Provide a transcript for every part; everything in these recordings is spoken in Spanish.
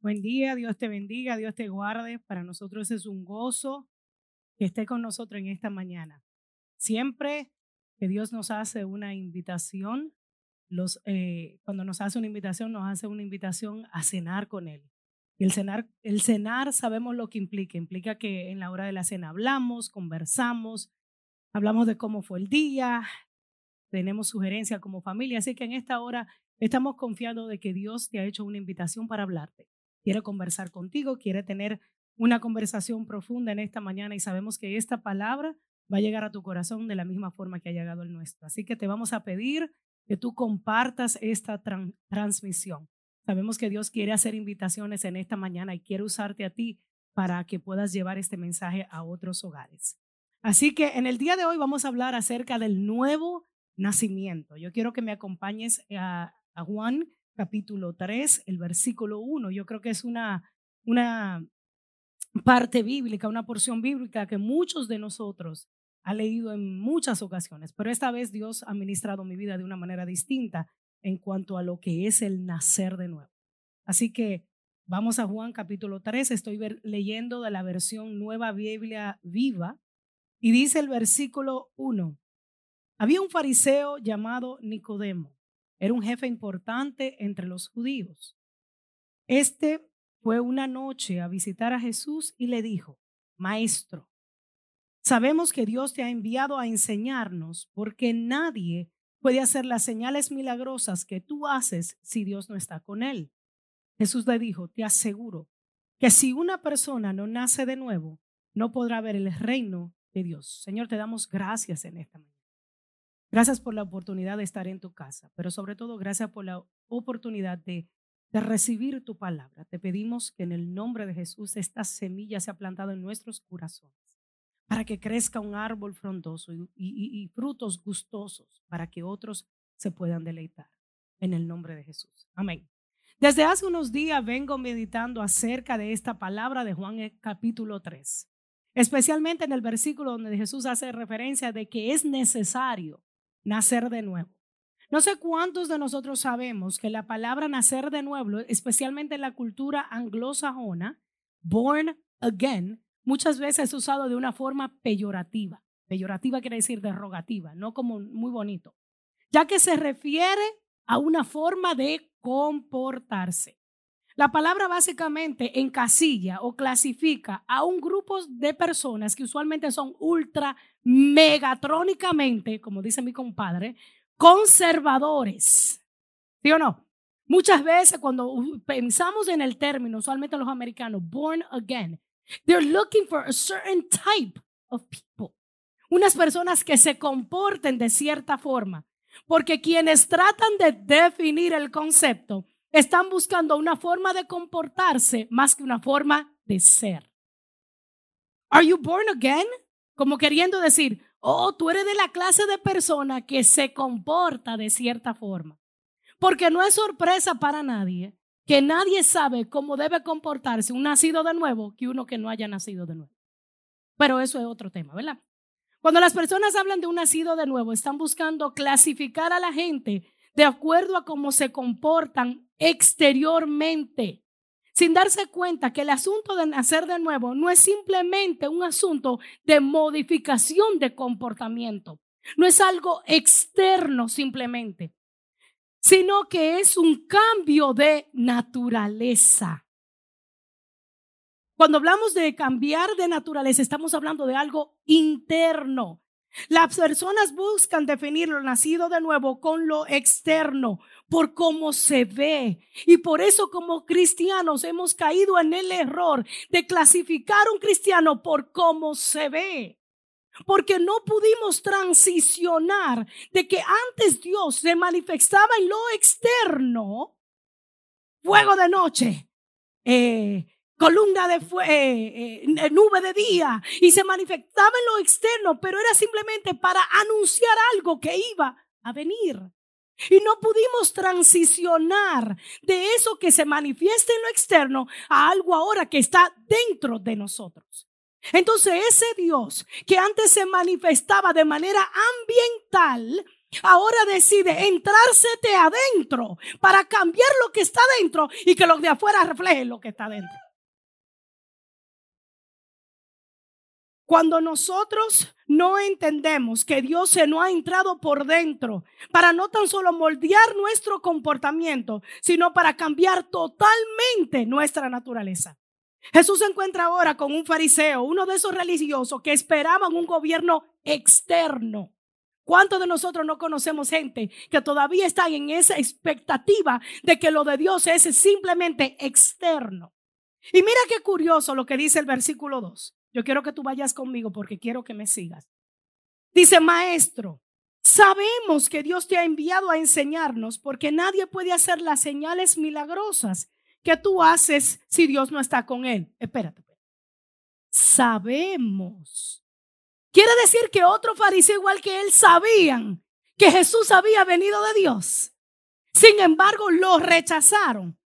Buen día, Dios te bendiga, Dios te guarde. Para nosotros es un gozo que esté con nosotros en esta mañana. Siempre que Dios nos hace una invitación, eh, cuando nos hace una invitación, nos hace una invitación a cenar con Él. Y el cenar, el cenar sabemos lo que implica. Implica que en la hora de la cena hablamos, conversamos, hablamos de cómo fue el día, tenemos sugerencias como familia. Así que en esta hora estamos confiando de que Dios te ha hecho una invitación para hablarte. Quiere conversar contigo, quiere tener una conversación profunda en esta mañana y sabemos que esta palabra va a llegar a tu corazón de la misma forma que ha llegado el nuestro. Así que te vamos a pedir que tú compartas esta transmisión. Sabemos que Dios quiere hacer invitaciones en esta mañana y quiere usarte a ti para que puedas llevar este mensaje a otros hogares. Así que en el día de hoy vamos a hablar acerca del nuevo nacimiento. Yo quiero que me acompañes a, Juan capítulo 3, el versículo 1. Yo creo que es una, una parte bíblica, una porción bíblica que muchos de nosotros ha leído en muchas ocasiones, pero esta vez Dios ha ministrado mi vida de una manera distinta en cuanto a lo que es el nacer de nuevo. Así que vamos a Juan capítulo 3, estoy leyendo de la versión Nueva Biblia Viva y dice el versículo 1, había un fariseo llamado Nicodemo. Era un jefe importante entre los judíos. Este fue una noche a visitar a Jesús y le dijo, Maestro, sabemos que Dios te ha enviado a enseñarnos porque nadie puede hacer las señales milagrosas que tú haces si Dios no está con él. Jesús le dijo, te aseguro que si una persona no nace de nuevo, no podrá ver el reino de Dios. Señor, te damos gracias en esta mañana. Gracias por la oportunidad de estar en tu casa, pero sobre todo gracias por la oportunidad de, de, recibir tu palabra. Te pedimos que en el nombre de Jesús esta semilla sea plantada en nuestros corazones para que crezca un árbol frondoso y, y frutos gustosos para que otros se puedan deleitar. En el nombre de Jesús. Amén. Desde hace unos días vengo meditando acerca de esta palabra de Juan eh, capítulo 3, especialmente en el versículo donde Jesús hace referencia de que es necesario nacer de nuevo. No sé cuántos de nosotros sabemos que la palabra nacer de nuevo, especialmente en la cultura anglosajona, born again, muchas veces es usado de una forma peyorativa. Peyorativa quiere decir derogativa, no como muy bonito, ya que se refiere a una forma de comportarse. La palabra básicamente encasilla o clasifica a un grupo de personas que usualmente son ultra megatrónicamente, como dice mi compadre, conservadores. ¿Sí o no? Muchas veces cuando pensamos en el término, usualmente los americanos, born again, they're looking for a certain type of people. Unas personas que se comporten de cierta forma. Porque quienes tratan de definir el concepto están buscando una forma de comportarse más que una forma de ser. Are you born again? Como queriendo decir, oh, tú eres de la clase de persona que se comporta de cierta forma. Porque no es sorpresa para nadie que nadie sabe cómo debe comportarse un nacido de nuevo que uno que no haya nacido de nuevo. Pero eso es otro tema, ¿verdad? Cuando las personas hablan de un nacido de nuevo, están buscando clasificar a la gente de acuerdo a cómo se comportan exteriormente, sin darse cuenta que el asunto de nacer de nuevo no es simplemente un asunto de modificación de comportamiento, no es algo externo simplemente, sino que es un cambio de naturaleza. Cuando hablamos de cambiar de naturaleza, estamos hablando de algo interno. Las personas buscan definir lo nacido de nuevo con lo externo, por cómo se ve. Y por eso como cristianos hemos caído en el error de clasificar un cristiano por cómo se ve. Porque no pudimos transicionar de que antes Dios se manifestaba en lo externo, fuego de noche, eh, columna de eh, eh, nube de día y se manifestaba en lo externo, pero era simplemente para anunciar algo que iba a venir. Y no pudimos transicionar de eso que se manifiesta en lo externo a algo ahora que está dentro de nosotros. Entonces ese Dios que antes se manifestaba de manera ambiental, ahora decide entrársete adentro para cambiar lo que está dentro y que los de afuera reflejen lo que está dentro. Cuando nosotros no entendemos que Dios se nos ha entrado por dentro para no tan solo moldear nuestro comportamiento, sino para cambiar totalmente nuestra naturaleza. Jesús se encuentra ahora con un fariseo, uno de esos religiosos que esperaban un gobierno externo. ¿Cuántos de nosotros no conocemos gente que todavía está en esa expectativa de que lo de Dios es simplemente externo? Y mira qué curioso lo que dice el versículo 2. Yo quiero que tú vayas conmigo porque quiero que me sigas. Dice, maestro, sabemos que Dios te ha enviado a enseñarnos porque nadie puede hacer las señales milagrosas que tú haces si Dios no está con él. Espérate. Sabemos. Quiere decir que otro fariseo igual que él sabían que Jesús había venido de Dios. Sin embargo, lo rechazaron.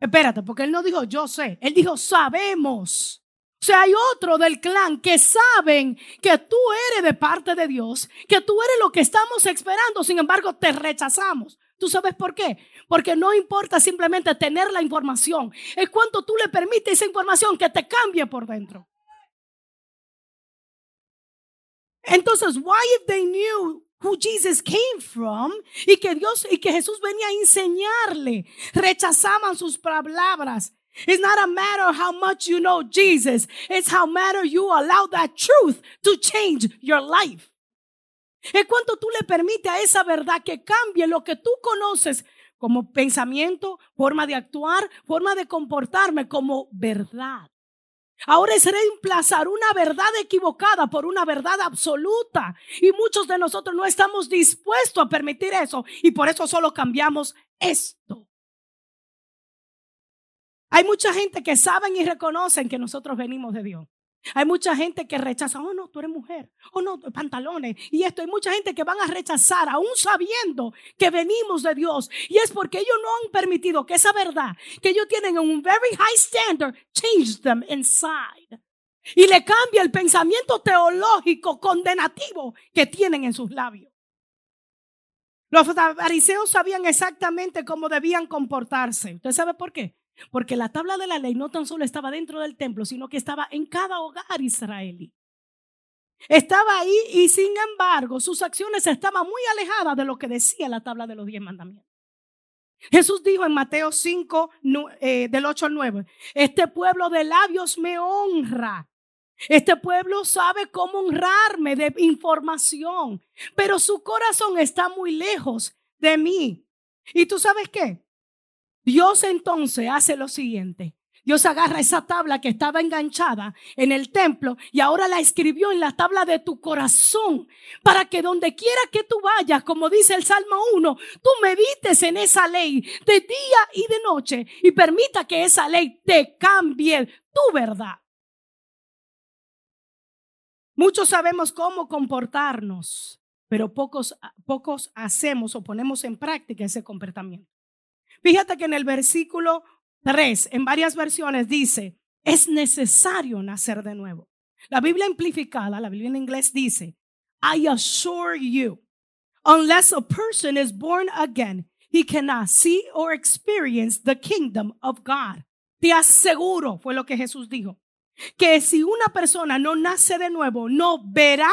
Espérate, porque él no dijo yo sé, él dijo sabemos. O sea, hay otro del clan que saben que tú eres de parte de Dios, que tú eres lo que estamos esperando, sin embargo te rechazamos. ¿Tú sabes por qué? Porque no importa simplemente tener la información, es cuando tú le permites esa información que te cambie por dentro. Entonces, why if they knew who Jesus came from y que Dios y que Jesús venía a enseñarle, rechazaban sus palabras It's not a matter how much you know Jesus. It's how matter you allow that truth to change your life. Es cuando tú le permites a esa verdad que cambie lo que tú conoces como pensamiento, forma de actuar, forma de comportarme como verdad. Ahora es reemplazar una verdad equivocada por una verdad absoluta. Y muchos de nosotros no estamos dispuestos a permitir eso. Y por eso solo cambiamos esto. Hay mucha gente que saben y reconocen que nosotros venimos de Dios. Hay mucha gente que rechaza, oh no, tú eres mujer, oh no, pantalones. Y esto, hay mucha gente que van a rechazar, aún sabiendo que venimos de Dios. Y es porque ellos no han permitido que esa verdad que ellos tienen en un very high standard change them inside. Y le cambia el pensamiento teológico condenativo que tienen en sus labios. Los fariseos sabían exactamente cómo debían comportarse. ¿Usted sabe por qué? Porque la tabla de la ley no tan solo estaba dentro del templo, sino que estaba en cada hogar israelí. Estaba ahí y sin embargo sus acciones estaban muy alejadas de lo que decía la tabla de los diez mandamientos. Jesús dijo en Mateo 5, eh, del 8 al 9, este pueblo de labios me honra. Este pueblo sabe cómo honrarme de información, pero su corazón está muy lejos de mí. ¿Y tú sabes qué? Dios entonces hace lo siguiente. Dios agarra esa tabla que estaba enganchada en el templo y ahora la escribió en la tabla de tu corazón para que donde quiera que tú vayas, como dice el Salmo 1, tú medites en esa ley de día y de noche y permita que esa ley te cambie tu verdad. Muchos sabemos cómo comportarnos, pero pocos, pocos hacemos o ponemos en práctica ese comportamiento. Fíjate que en el versículo 3, en varias versiones dice, es necesario nacer de nuevo. La Biblia amplificada, la Biblia en inglés dice, I assure you, unless a person is born again, he cannot see or experience the kingdom of God. Te aseguro, fue lo que Jesús dijo, que si una persona no nace de nuevo, no verá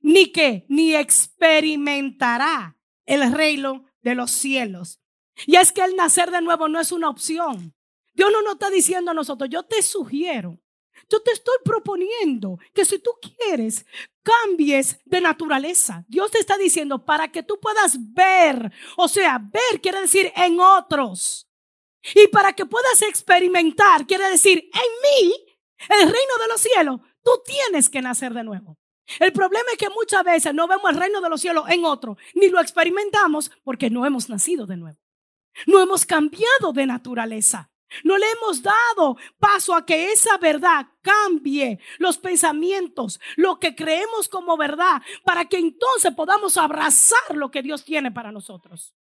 ni que, ni experimentará el reino de los cielos. Y es que el nacer de nuevo no es una opción. Dios no nos está diciendo a nosotros, yo te sugiero, yo te estoy proponiendo que si tú quieres, cambies de naturaleza. Dios te está diciendo para que tú puedas ver, o sea, ver quiere decir en otros. Y para que puedas experimentar, quiere decir en mí, el reino de los cielos, tú tienes que nacer de nuevo. El problema es que muchas veces no vemos el reino de los cielos en otro, ni lo experimentamos porque no hemos nacido de nuevo. No hemos cambiado de naturaleza. No le hemos dado paso a que esa verdad cambie los pensamientos, lo que creemos como verdad, para que entonces podamos abrazar lo que Dios tiene para nosotros.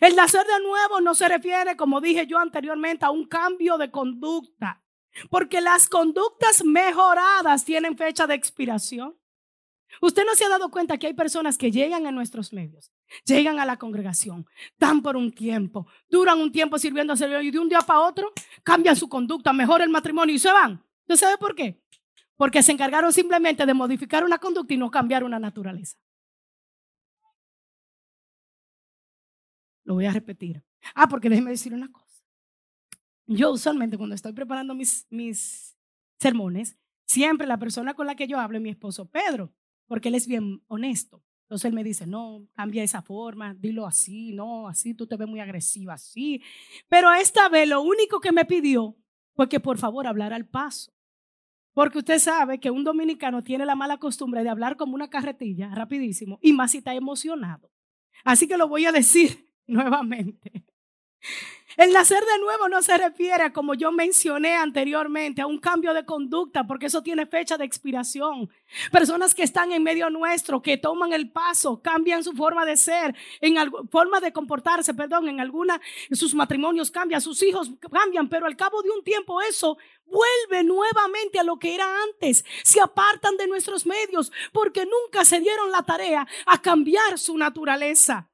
El nacer de nuevo no se refiere, como dije yo anteriormente, a un cambio de conducta, porque las conductas mejoradas tienen fecha de expiración. Usted no se ha dado cuenta que hay personas que llegan a nuestros medios, llegan a la congregación, dan por un tiempo, duran un tiempo sirviendo al Señor y de un día para otro cambian su conducta, mejora el matrimonio y se van. ¿Usted sabe por qué? Porque se encargaron simplemente de modificar una conducta y no cambiar una naturaleza. Lo voy a repetir. Ah, porque déjeme decir una cosa. Yo usualmente cuando estoy preparando mis, mis sermones, siempre la persona con la que yo hablo es mi esposo Pedro, porque él es bien honesto. Entonces él me dice, no, cambia esa forma, dilo así, no, así, tú te ves muy agresiva, así. Pero esta vez lo único que me pidió fue que por favor hablara al paso. Porque usted sabe que un dominicano tiene la mala costumbre de hablar como una carretilla, rapidísimo, y más si está emocionado. Así que lo voy a decir nuevamente. El nacer de nuevo no se refiere, como yo mencioné anteriormente, a un cambio de conducta, porque eso tiene fecha de expiración. Personas que están en medio nuestro, que toman el paso, cambian su forma de ser, en forma de comportarse, perdón, en alguna, sus matrimonios cambian, sus hijos cambian, pero al cabo de un tiempo eso vuelve nuevamente a lo que era antes. Se apartan de nuestros medios porque nunca se dieron la tarea a cambiar su naturaleza.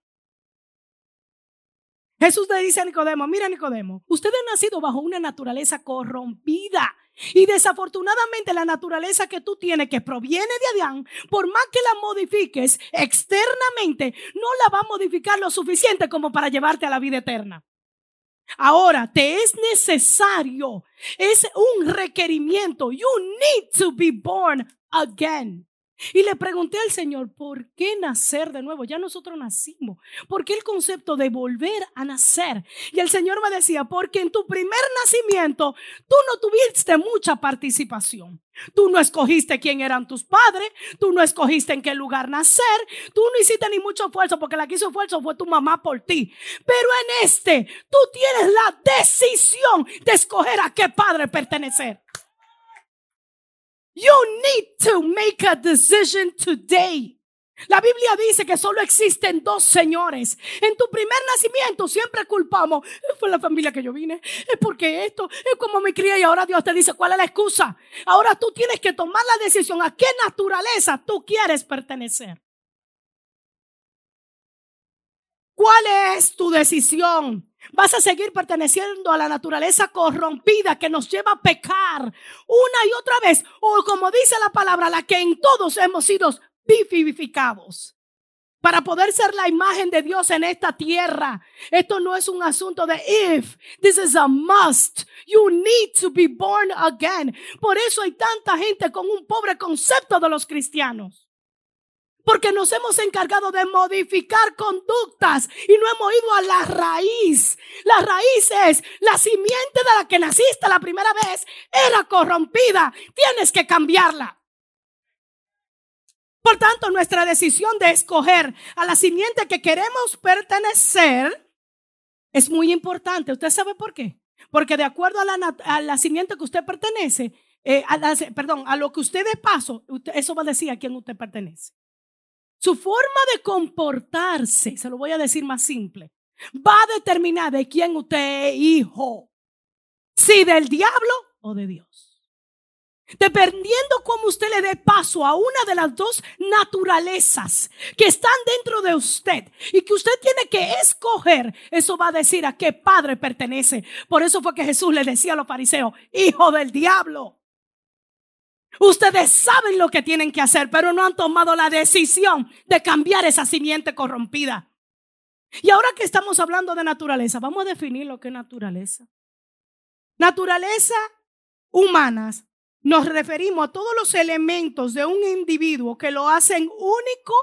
Jesús le dice a Nicodemo, mira Nicodemo, usted ha nacido bajo una naturaleza corrompida. Y desafortunadamente la naturaleza que tú tienes, que proviene de Adán, por más que la modifiques externamente, no la va a modificar lo suficiente como para llevarte a la vida eterna. Ahora, te es necesario, es un requerimiento. You need to be born again. Y le pregunté al Señor, ¿por qué nacer de nuevo? Ya nosotros nacimos. ¿Por qué el concepto de volver a nacer? Y el Señor me decía, porque en tu primer nacimiento tú no tuviste mucha participación. Tú no escogiste quién eran tus padres, tú no escogiste en qué lugar nacer, tú no hiciste ni mucho esfuerzo porque la que hizo esfuerzo fue tu mamá por ti. Pero en este, tú tienes la decisión de escoger a qué padre pertenecer. You need to make a decision today. La Biblia dice que solo existen dos señores. En tu primer nacimiento siempre culpamos. Fue la familia que yo vine. Es porque esto es como me crié y ahora Dios te dice cuál es la excusa. Ahora tú tienes que tomar la decisión a qué naturaleza tú quieres pertenecer. ¿Cuál es tu decisión? Vas a seguir perteneciendo a la naturaleza corrompida que nos lleva a pecar una y otra vez. O como dice la palabra, la que en todos hemos sido vivificados. Para poder ser la imagen de Dios en esta tierra. Esto no es un asunto de if. This is a must. You need to be born again. Por eso hay tanta gente con un pobre concepto de los cristianos. Porque nos hemos encargado de modificar conductas y no hemos ido a la raíz. La raíz es la simiente de la que naciste la primera vez era corrompida. Tienes que cambiarla. Por tanto, nuestra decisión de escoger a la simiente que queremos pertenecer es muy importante. ¿Usted sabe por qué? Porque de acuerdo a la, a la simiente que usted pertenece, eh, perdón, a lo que usted de paso, eso va a decir a quién usted pertenece. Su forma de comportarse, se lo voy a decir más simple, va a determinar de quién usted es hijo. Si del diablo o de Dios. Dependiendo cómo usted le dé paso a una de las dos naturalezas que están dentro de usted y que usted tiene que escoger, eso va a decir a qué padre pertenece. Por eso fue que Jesús le decía a los fariseos, hijo del diablo. Ustedes saben lo que tienen que hacer, pero no han tomado la decisión de cambiar esa simiente corrompida. Y ahora que estamos hablando de naturaleza, vamos a definir lo que es naturaleza. Naturaleza humanas nos referimos a todos los elementos de un individuo que lo hacen único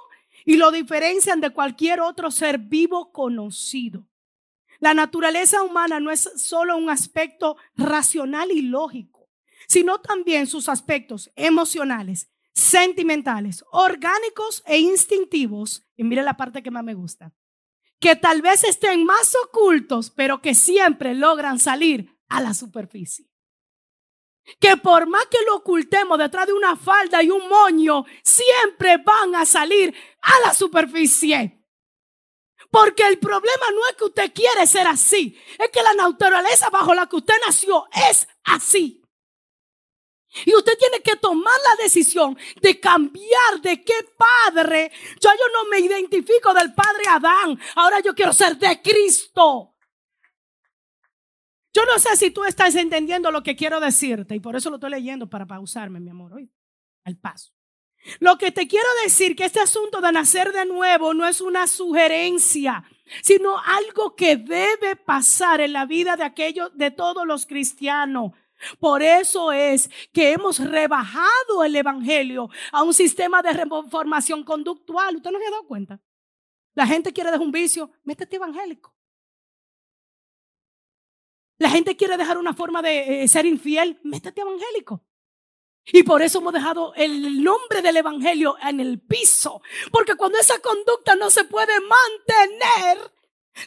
y lo diferencian de cualquier otro ser vivo conocido. La naturaleza humana no es solo un aspecto racional y lógico sino también sus aspectos emocionales, sentimentales, orgánicos e instintivos. Y mire la parte que más me gusta. Que tal vez estén más ocultos, pero que siempre logran salir a la superficie. Que por más que lo ocultemos detrás de una falda y un moño, siempre van a salir a la superficie. Porque el problema no es que usted quiere ser así, es que la naturaleza bajo la que usted nació es así. Y usted tiene que tomar la decisión de cambiar de qué padre. Yo, yo no me identifico del padre Adán. Ahora yo quiero ser de Cristo. Yo no sé si tú estás entendiendo lo que quiero decirte y por eso lo estoy leyendo para pausarme, mi amor, hoy al paso. Lo que te quiero decir que este asunto de nacer de nuevo no es una sugerencia, sino algo que debe pasar en la vida de aquellos de todos los cristianos. Por eso es que hemos rebajado el Evangelio a un sistema de reformación conductual. ¿Usted no se ha dado cuenta? La gente quiere dejar un vicio, métete evangélico. La gente quiere dejar una forma de eh, ser infiel, métete evangélico. Y por eso hemos dejado el nombre del Evangelio en el piso. Porque cuando esa conducta no se puede mantener,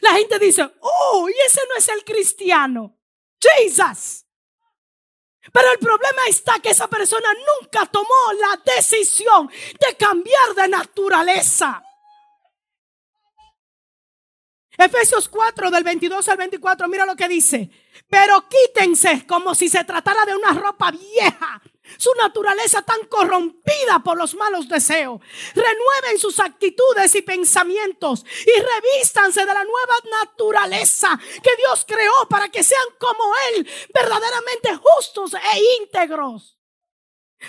la gente dice, oh, y ese no es el cristiano. Jesus. Pero el problema está que esa persona nunca tomó la decisión de cambiar de naturaleza. Efesios 4 del 22 al 24, mira lo que dice. Pero quítense como si se tratara de una ropa vieja su naturaleza tan corrompida por los malos deseos. Renueven sus actitudes y pensamientos y revístanse de la nueva naturaleza que Dios creó para que sean como Él, verdaderamente justos e íntegros.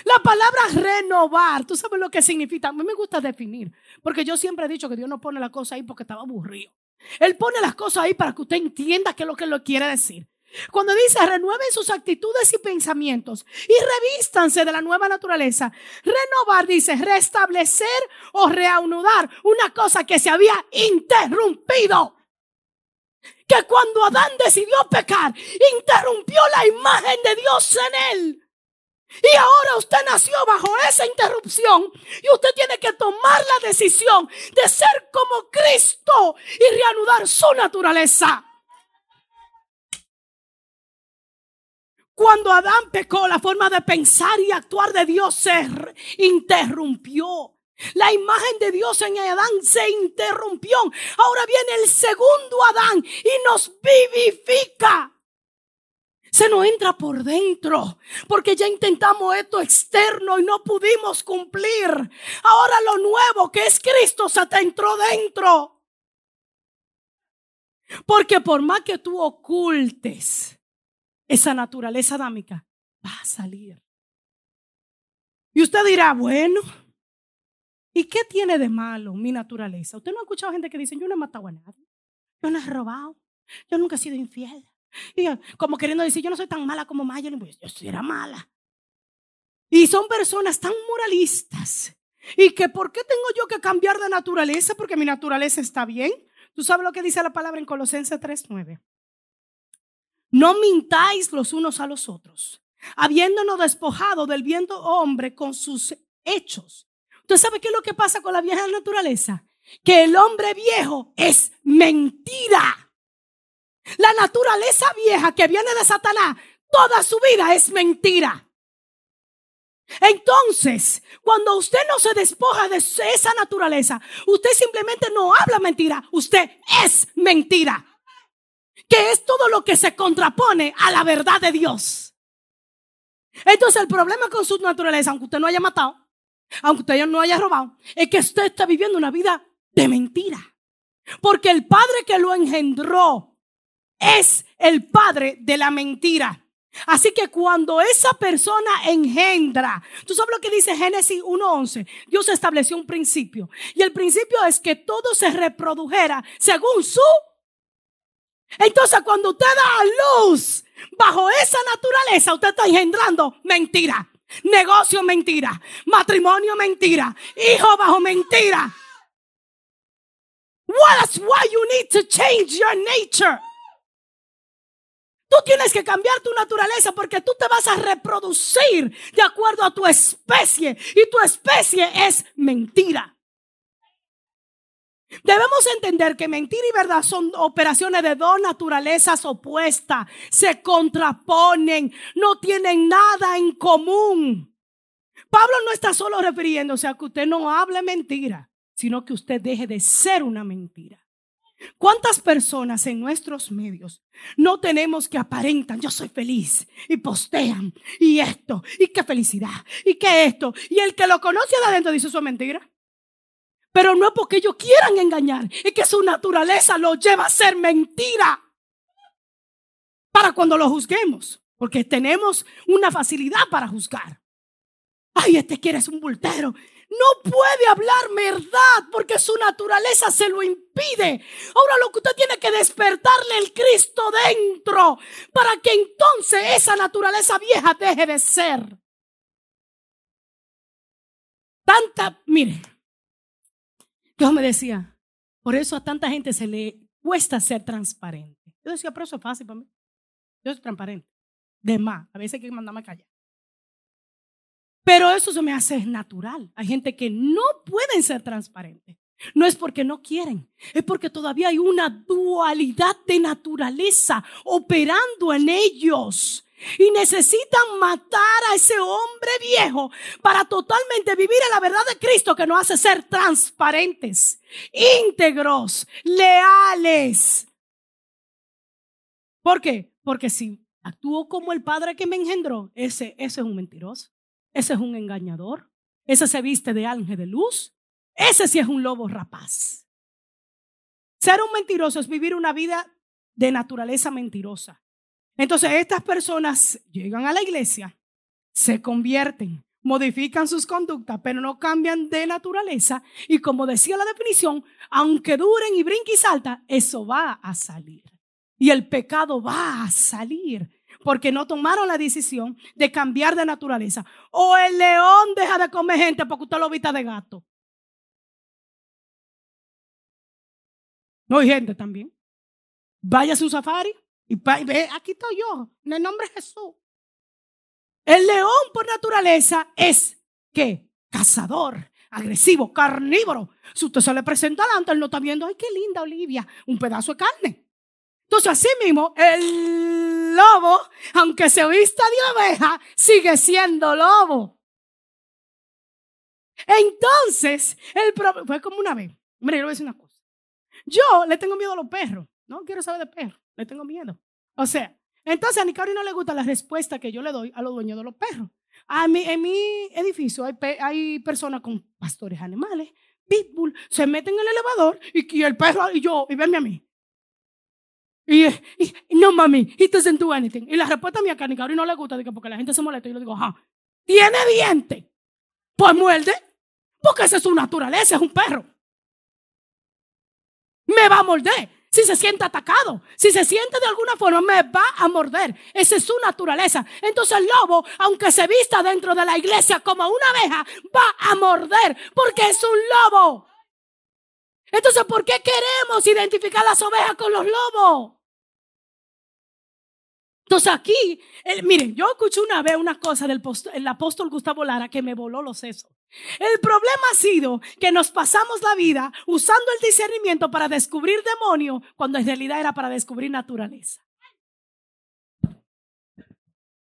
La palabra renovar, tú sabes lo que significa. A mí me gusta definir, porque yo siempre he dicho que Dios no pone la cosa ahí porque estaba aburrido. Él pone las cosas ahí para que usted entienda qué es lo que lo quiere decir. Cuando dice renueven sus actitudes y pensamientos y revístanse de la nueva naturaleza. Renovar dice restablecer o reanudar una cosa que se había interrumpido. Que cuando Adán decidió pecar, interrumpió la imagen de Dios en él. Y ahora usted nació bajo esa interrupción y usted tiene que tomar la decisión de ser como Cristo y reanudar su naturaleza. Cuando Adán pecó, la forma de pensar y actuar de Dios se interrumpió. La imagen de Dios en Adán se interrumpió. Ahora viene el segundo Adán y nos vivifica. Se nos entra por dentro, porque ya intentamos esto externo y no pudimos cumplir. Ahora lo nuevo que es Cristo se te entró dentro. Porque por más que tú ocultes esa naturaleza adámica va a salir. Y usted dirá, bueno, ¿y qué tiene de malo mi naturaleza? Usted no ha escuchado gente que dice, yo no he matado a nadie, yo no he robado, yo nunca he sido infiel. Y como queriendo decir, yo no soy tan mala como Maya, pues yo sí era mala. Y son personas tan moralistas. Y que, ¿por qué tengo yo que cambiar de naturaleza? Porque mi naturaleza está bien. ¿Tú sabes lo que dice la palabra en Colosenses 3.9? No mintáis los unos a los otros, habiéndonos despojado del viento hombre con sus hechos. ¿Usted sabe qué es lo que pasa con la vieja naturaleza? Que el hombre viejo es mentira. La naturaleza vieja que viene de Satanás, toda su vida es mentira. Entonces, cuando usted no se despoja de esa naturaleza, usted simplemente no habla mentira, usted es mentira que es todo lo que se contrapone a la verdad de Dios. Entonces el problema con su naturaleza, aunque usted no haya matado, aunque usted no haya robado, es que usted está viviendo una vida de mentira. Porque el padre que lo engendró es el padre de la mentira. Así que cuando esa persona engendra, tú sabes lo que dice Génesis 1.11, Dios estableció un principio. Y el principio es que todo se reprodujera según su entonces cuando usted da a luz bajo esa naturaleza, usted está engendrando mentira. Negocio mentira. Matrimonio mentira. Hijo bajo mentira. That's why you need to change your nature. Tú tienes que cambiar tu naturaleza porque tú te vas a reproducir de acuerdo a tu especie y tu especie es mentira. Debemos entender que mentira y verdad son operaciones de dos naturalezas opuestas. Se contraponen, no tienen nada en común. Pablo no está solo refiriéndose a que usted no hable mentira, sino que usted deje de ser una mentira. ¿Cuántas personas en nuestros medios no tenemos que aparentan, yo soy feliz, y postean, y esto, y qué felicidad, y qué esto, y el que lo conoce de adentro dice eso es mentira? Pero no es porque ellos quieran engañar, es que su naturaleza lo lleva a ser mentira. Para cuando lo juzguemos, porque tenemos una facilidad para juzgar. Ay, este quiere es un bultero no puede hablar verdad porque su naturaleza se lo impide. Ahora lo que usted tiene que despertarle el Cristo dentro para que entonces esa naturaleza vieja deje de ser. Tanta, mire, Dios me decía, por eso a tanta gente se le cuesta ser transparente. Yo decía, pero eso es fácil para mí. Yo soy transparente. De más, a veces hay que mandarme a callar. Pero eso se me hace natural. Hay gente que no pueden ser transparentes. No es porque no quieren, es porque todavía hay una dualidad de naturaleza operando en ellos. Y necesitan matar a ese hombre viejo para totalmente vivir en la verdad de Cristo que nos hace ser transparentes, íntegros, leales. ¿Por qué? Porque si actúo como el padre que me engendró, ese, ese es un mentiroso. Ese es un engañador. Ese se viste de ángel de luz. Ese sí es un lobo rapaz. Ser un mentiroso es vivir una vida de naturaleza mentirosa. Entonces estas personas llegan a la iglesia, se convierten, modifican sus conductas, pero no cambian de naturaleza. Y como decía la definición, aunque duren y brinquen y salta, eso va a salir. Y el pecado va a salir porque no tomaron la decisión de cambiar de naturaleza. O el león deja de comer gente porque usted lo vista de gato. No hay gente también. Vaya a su safari y ve, aquí estoy yo, en el nombre de Jesús. El león por naturaleza es que cazador, agresivo, carnívoro. Si usted se le presenta adelante, él no está viendo, ay, qué linda Olivia, un pedazo de carne. Entonces, así mismo, el lobo, aunque se vista de oveja, sigue siendo lobo. Entonces, el fue como una vez. Mire, yo voy a decir una cosa. Yo le tengo miedo a los perros. No quiero saber de perros. Le tengo miedo. O sea, entonces a Nicari no le gusta la respuesta que yo le doy a los dueños de los perros. A mí, en mi edificio hay, hay personas con pastores animales, pitbull, se meten en el elevador y, y el perro y yo, y verme a mí. Y, no, mami, he doesn't do anything. Y la respuesta mía, que a no le gusta, porque la gente se molesta. Y yo le digo, ajá, ¿tiene diente? Pues muerde, porque esa es su naturaleza, es un perro. Me va a morder. Si se siente atacado, si se siente de alguna forma, me va a morder. Esa es su naturaleza. Entonces el lobo, aunque se vista dentro de la iglesia como una abeja, va a morder porque es un lobo. Entonces, ¿por qué queremos identificar las ovejas con los lobos? Entonces aquí, miren, yo escuché una vez una cosa del apóstol Gustavo Lara que me voló los sesos. El problema ha sido que nos pasamos la vida usando el discernimiento para descubrir demonios cuando en realidad era para descubrir naturaleza.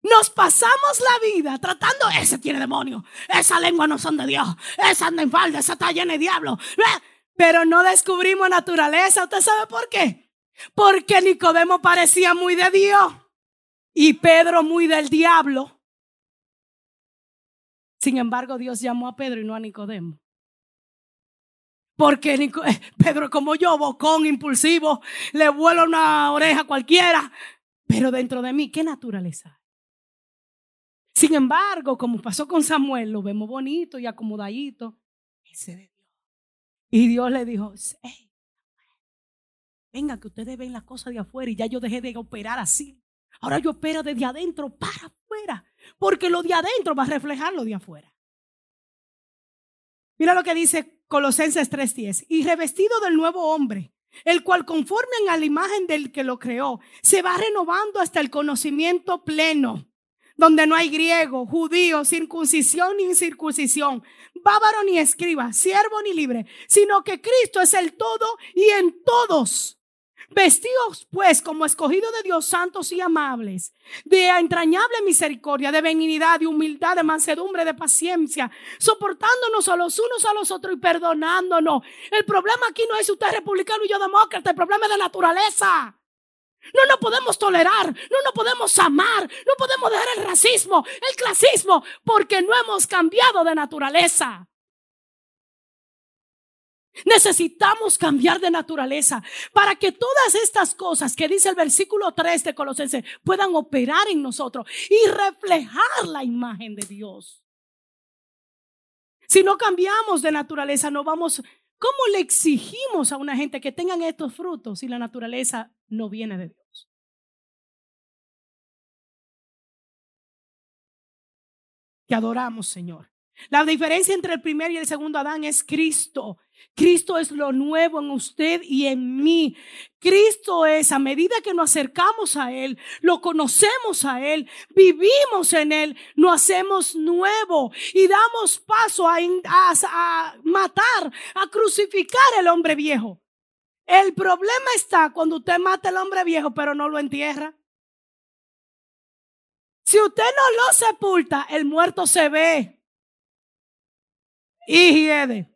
Nos pasamos la vida tratando, ese tiene demonio, esa lengua no son de Dios, esa anda en falda, esa está llena de diablo. Pero no descubrimos naturaleza. ¿Usted sabe por qué? Porque Nicodemo parecía muy de Dios y Pedro muy del diablo. Sin embargo, Dios llamó a Pedro y no a Nicodemo. Porque eh, Pedro, como yo, bocón, impulsivo, le vuelo una oreja cualquiera. Pero dentro de mí, ¿qué naturaleza? Sin embargo, como pasó con Samuel, lo vemos bonito y acomodadito. Ese y Dios le dijo, venga que ustedes ven las cosas de afuera y ya yo dejé de operar así. Ahora yo opero desde adentro para afuera, porque lo de adentro va a reflejar lo de afuera. Mira lo que dice Colosenses 3:10, y revestido del nuevo hombre, el cual conforme a la imagen del que lo creó, se va renovando hasta el conocimiento pleno donde no hay griego, judío, circuncisión ni incircuncisión, bávaro ni escriba, siervo ni libre, sino que Cristo es el todo y en todos. Vestidos pues como escogidos de Dios santos y amables, de entrañable misericordia, de benignidad, de humildad, de mansedumbre, de paciencia, soportándonos a los unos a los otros y perdonándonos. El problema aquí no es usted republicano y yo demócrata, el problema es de naturaleza. No nos podemos tolerar, no nos podemos amar, no podemos dejar el racismo, el clasismo, porque no hemos cambiado de naturaleza. Necesitamos cambiar de naturaleza para que todas estas cosas que dice el versículo 3 de Colosenses puedan operar en nosotros y reflejar la imagen de Dios. Si no cambiamos de naturaleza, no vamos. ¿Cómo le exigimos a una gente que tengan estos frutos si la naturaleza no viene de Dios? Que adoramos, Señor. La diferencia entre el primer y el segundo Adán es Cristo. Cristo es lo nuevo en usted y en mí. Cristo es, a medida que nos acercamos a Él, lo conocemos a Él, vivimos en Él, nos hacemos nuevo y damos paso a, matar, a crucificar el hombre viejo. El problema está cuando usted mata al hombre viejo, pero no lo entierra. Si usted no lo sepulta, el muerto se ve hiede.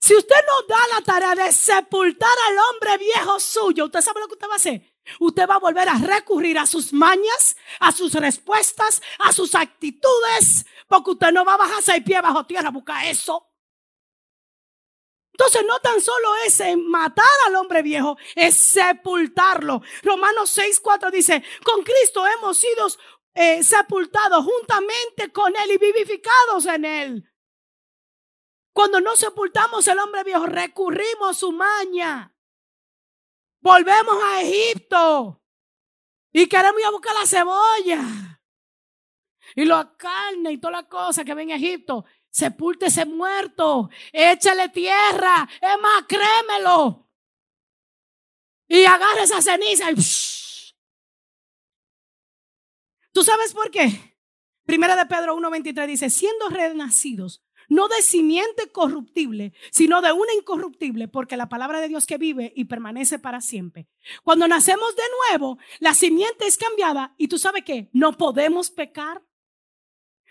Si usted no da la tarea de sepultar al hombre viejo suyo, ¿usted sabe lo que usted va a hacer? Usted va a volver a recurrir a sus mañas, a sus respuestas, a sus actitudes, porque usted no va a bajar seis pies bajo tierra a buscar eso. Entonces no tan solo es matar al hombre viejo, es sepultarlo. Romanos 6, 4 dice, con Cristo hemos sido eh, sepultados juntamente con Él y vivificados en Él. Cuando no sepultamos el hombre viejo, recurrimos a su maña. Volvemos a Egipto. Y queremos ir a buscar la cebolla. Y la carne y toda la cosa que ven en Egipto. Sepulte ese muerto. Échale tierra. Es más, créemelo. Y agarre esa ceniza. ¿Tú sabes por qué? Primera de Pedro 1.23 dice, siendo renacidos no de simiente corruptible, sino de una incorruptible, porque la palabra de Dios que vive y permanece para siempre. Cuando nacemos de nuevo, la simiente es cambiada y tú sabes que no podemos pecar.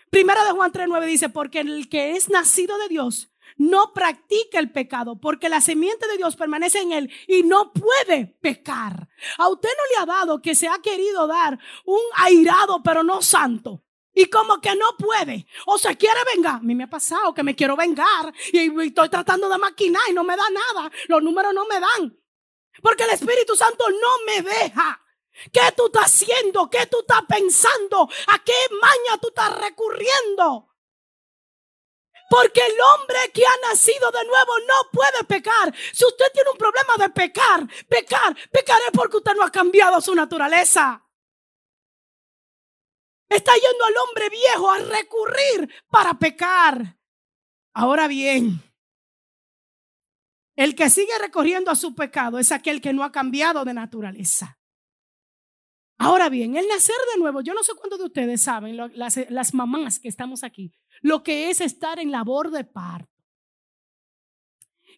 Primera de Juan 3.9 dice, porque el que es nacido de Dios no practica el pecado, porque la simiente de Dios permanece en él y no puede pecar. A usted no le ha dado que se ha querido dar un airado, pero no santo. Y como que no puede. O se quiere vengar. A mí me ha pasado que me quiero vengar y estoy tratando de maquinar y no me da nada. Los números no me dan. Porque el Espíritu Santo no me deja. ¿Qué tú estás haciendo? ¿Qué tú estás pensando? ¿A qué maña tú estás recurriendo? Porque el hombre que ha nacido de nuevo no puede pecar. Si usted tiene un problema de pecar, pecar, pecar es porque usted no ha cambiado su naturaleza. Está yendo al hombre viejo a recurrir para pecar. Ahora bien, el que sigue recorriendo a su pecado es aquel que no ha cambiado de naturaleza. Ahora bien, el nacer de nuevo, yo no sé cuántos de ustedes saben, las, mamás que estamos aquí, lo que es estar en labor de parto.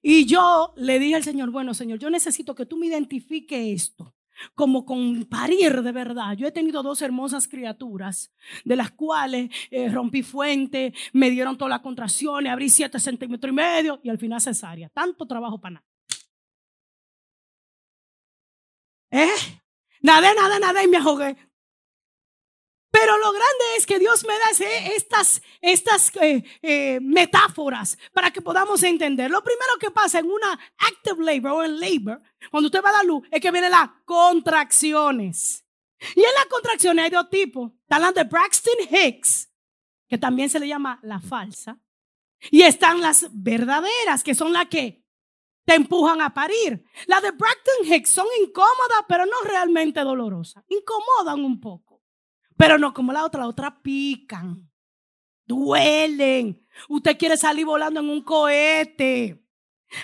Y yo le dije al Señor, bueno, Señor, yo necesito que tú me identifiques esto como con parir de verdad. Yo he tenido dos hermosas criaturas, de las cuales eh, rompí fuente, me dieron todas las contracciones, abrí siete centímetros y medio y al final cesárea. Tanto trabajo para nada. ¿Eh? Nada, nada, nada y me ahogué. Pero lo grande es que Dios me da estas, estas eh, eh, metáforas para que podamos entender. Lo primero que pasa en una active labor o en labor, cuando usted va a dar luz, es que vienen las contracciones. Y en las contracciones hay dos tipos. Están las de Braxton Hicks, que también se le llama la falsa. Y están las verdaderas, que son las que te empujan a parir. Las de Braxton Hicks son incómodas, pero no realmente dolorosas. Incomodan un poco. Pero no como la otra, la otra pican, duelen. Usted quiere salir volando en un cohete.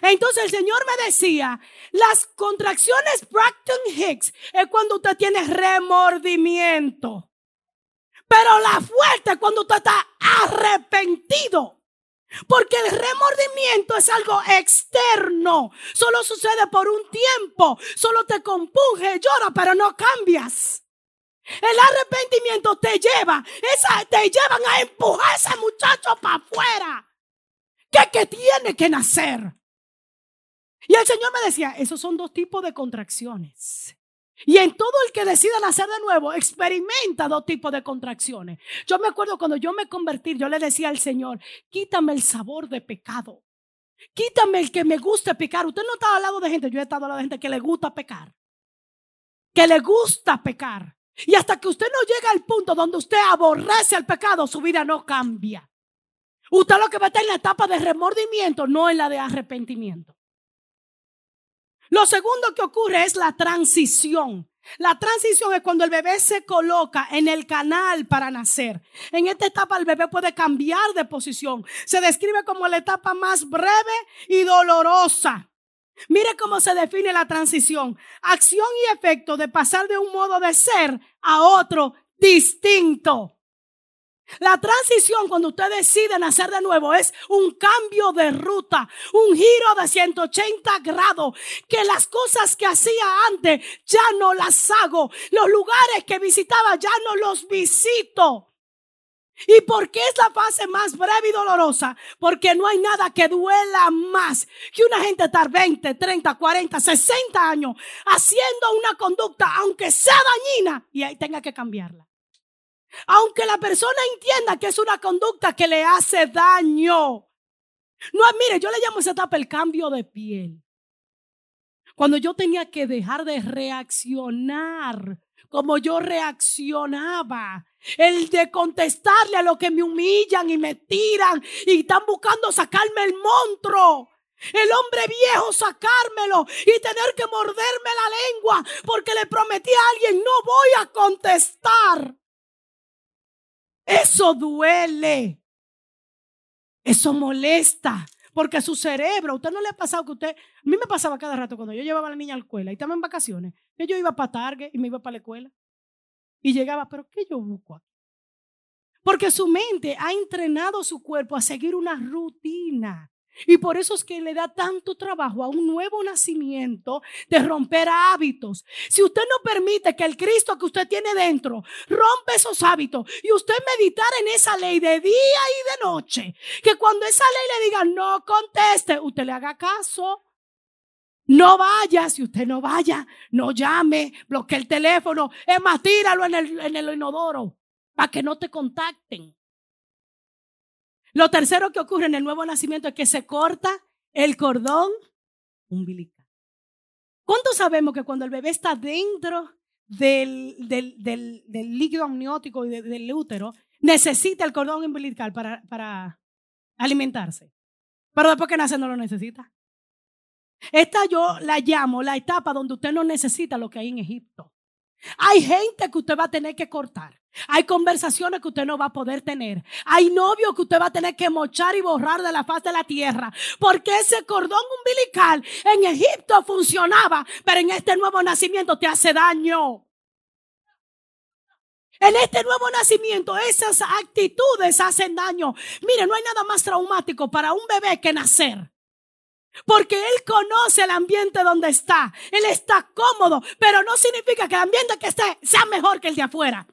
Entonces el Señor me decía, las contracciones Braxton Hicks es cuando usted tiene remordimiento. Pero la fuerte es cuando usted está arrepentido. Porque el remordimiento es algo externo. Solo sucede por un tiempo. Solo te compunge, llora, pero no cambias. El arrepentimiento te lleva, te llevan a empujar a ese muchacho para afuera. ¿Qué que tiene que nacer? Y el Señor me decía, esos son dos tipos de contracciones. Y en todo el que decida nacer de nuevo, experimenta dos tipos de contracciones. Yo me acuerdo cuando yo me convertí, yo le decía al Señor, quítame el sabor de pecado. Quítame el que me guste pecar. Usted no está al lado de gente, yo he estado al de gente que le gusta pecar. Que le gusta pecar. Y hasta que usted no llega al punto donde usted aborrece el pecado, su vida no cambia. Usted lo que va a estar en la etapa de remordimiento, no en la de arrepentimiento. Lo segundo que ocurre es la transición. La transición es cuando el bebé se coloca en el canal para nacer. En esta etapa el bebé puede cambiar de posición. Se describe como la etapa más breve y dolorosa. Mire cómo se define la transición. Acción y efecto de pasar de un modo de ser a otro distinto. La transición cuando usted decide nacer de nuevo es un cambio de ruta, un giro de 180 grados, que las cosas que hacía antes ya no las hago, los lugares que visitaba ya no los visito. ¿Y por qué es la fase más breve y dolorosa? Porque no hay nada que duela más que una gente estar 20, 30, 40, 60 años haciendo una conducta, aunque sea dañina, y ahí tenga que cambiarla. Aunque la persona entienda que es una conducta que le hace daño. No, mire, yo le llamo esa etapa el cambio de piel. Cuando yo tenía que dejar de reaccionar como yo reaccionaba. El de contestarle a lo que me humillan y me tiran y están buscando sacarme el monstruo. El hombre viejo sacármelo y tener que morderme la lengua porque le prometí a alguien no voy a contestar. Eso duele. Eso molesta. Porque su cerebro, usted no le ha pasado que usted, a mí me pasaba cada rato cuando yo llevaba a la niña a la escuela y estaba en vacaciones, que yo iba para Target y me iba para la escuela. Y llegaba, pero ¿qué yo busco aquí? Porque su mente ha entrenado su cuerpo a seguir una rutina. Y por eso es que le da tanto trabajo a un nuevo nacimiento de romper hábitos. Si usted no permite que el Cristo que usted tiene dentro rompa esos hábitos y usted meditar en esa ley de día y de noche, que cuando esa ley le diga no conteste, usted le haga caso. No vaya, si usted no vaya, no llame, bloquee el teléfono, es más, tíralo en el, en el inodoro para que no te contacten. Lo tercero que ocurre en el nuevo nacimiento es que se corta el cordón umbilical. ¿Cuántos sabemos que cuando el bebé está dentro del, del, líquido amniótico y del útero, necesita el cordón umbilical para, para alimentarse? Pero después que nace no lo necesita. Esta yo la llamo la etapa donde usted no necesita lo que hay en Egipto. Hay gente que usted va a tener que cortar. Hay conversaciones que usted no va a poder tener. Hay novios que usted va a tener que mochar y borrar de la faz de la tierra. Porque ese cordón umbilical en Egipto funcionaba, pero en este nuevo nacimiento te hace daño. En este nuevo nacimiento esas actitudes hacen daño. Mire, no hay nada más traumático para un bebé que nacer. Porque él conoce el ambiente donde está. Él está cómodo, pero no significa que el ambiente que esté sea mejor que el de afuera.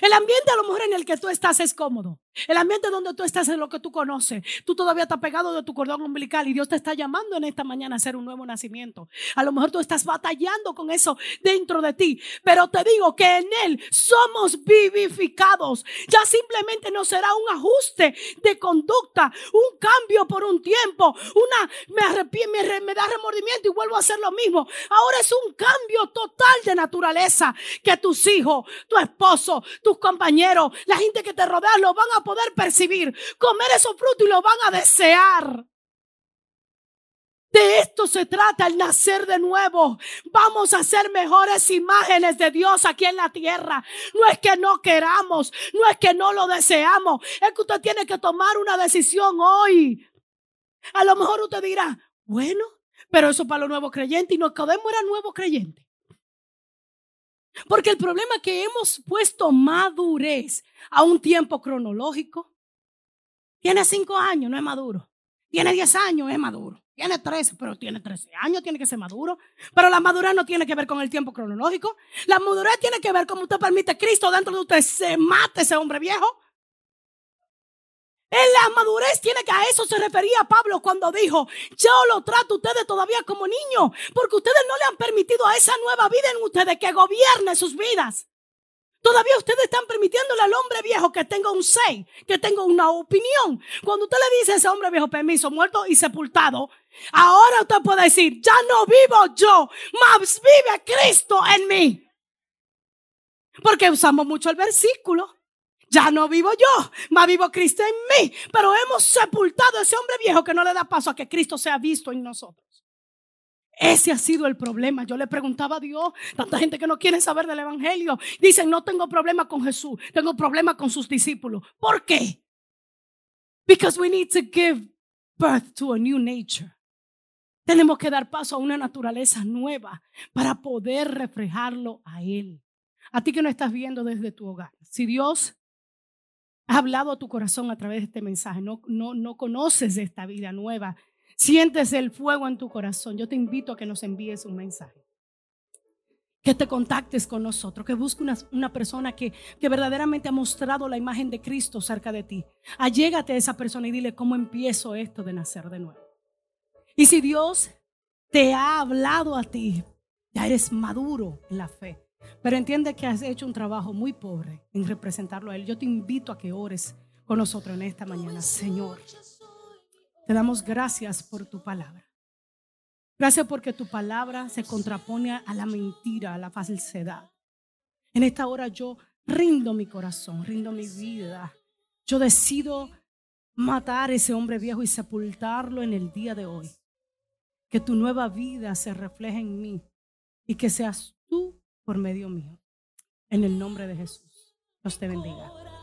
El ambiente a lo mejor en el que tú estás es cómodo. El ambiente donde tú estás es lo que tú conoces. Tú todavía estás pegado de tu cordón umbilical y Dios te está llamando en esta mañana a hacer un nuevo nacimiento. A lo mejor tú estás batallando con eso dentro de ti. Pero te digo que en Él somos vivificados. Ya simplemente no será un ajuste de conducta, un cambio por un tiempo, una me arrepiento, me, me da remordimiento y vuelvo a hacer lo mismo. Ahora es un cambio total de naturaleza que tus hijos, tu esposo, tus compañeros, la gente que te rodea lo van a poder percibir, comer esos frutos y lo van a desear. De esto se trata el nacer de nuevo. Vamos a ser mejores imágenes de Dios aquí en la tierra. No es que no queramos, no es que no lo deseamos. Es que usted tiene que tomar una decisión hoy. A lo mejor usted dirá, bueno, pero eso para los nuevos creyentes y no Nicodemo era nuevo creyente. Porque el problema es que hemos puesto madurez a un tiempo cronológico. Tiene cinco años, no es maduro. Tiene 10 años, es maduro. Tiene 13, pero tiene 13 años, tiene que ser maduro. Pero la madurez no tiene que ver con el tiempo cronológico. La madurez tiene que ver con usted permite Cristo dentro de usted se mate ese hombre viejo. En la madurez tiene que a eso se refería Pablo cuando dijo, yo lo trato a ustedes todavía como niños, porque ustedes no le han permitido a esa nueva vida en ustedes que gobierne sus vidas. Todavía ustedes están permitiéndole al hombre viejo que tenga un say, que tenga una opinión. Cuando usted le dice a ese hombre viejo, permiso, muerto y sepultado, ahora usted puede decir, ya no vivo yo, más vive Cristo en mí. Porque usamos mucho el versículo. Ya no vivo yo, más vivo Cristo en mí. Pero hemos sepultado a ese hombre viejo que no le da paso a que Cristo sea visto en nosotros. Ese ha sido el problema. Yo le preguntaba a Dios, tanta gente que no quiere saber del Evangelio, dicen, no tengo problema con Jesús, tengo problema con sus discípulos. ¿Por qué? Because we need to give birth to a new nature. Tenemos que dar paso a una naturaleza nueva para poder reflejarlo a Él. A ti que no estás viendo desde tu hogar. Si Dios ha hablado a tu corazón a través de este mensaje, no, no, no conoces esta vida nueva, sientes el fuego en tu corazón, yo te invito a que nos envíes un mensaje. Que te contactes con nosotros, que busques una, una, persona que, que verdaderamente ha mostrado la imagen de Cristo cerca de ti. Allégate a esa persona y dile cómo empiezo esto de nacer de nuevo. Y si Dios te ha hablado a ti, ya eres maduro en la fe. Pero entiende que has hecho un trabajo muy pobre en representarlo a Él. Yo te invito a que ores con nosotros en esta mañana. Señor, te damos gracias por tu palabra. Gracias porque tu palabra se contrapone a la mentira, a la falsedad. En esta hora yo rindo mi corazón, rindo mi vida. Yo decido matar a ese hombre viejo y sepultarlo en el día de hoy. Que tu nueva vida se refleje en mí y que seas tú por medio mío. En el nombre de Jesús. Dios te bendiga.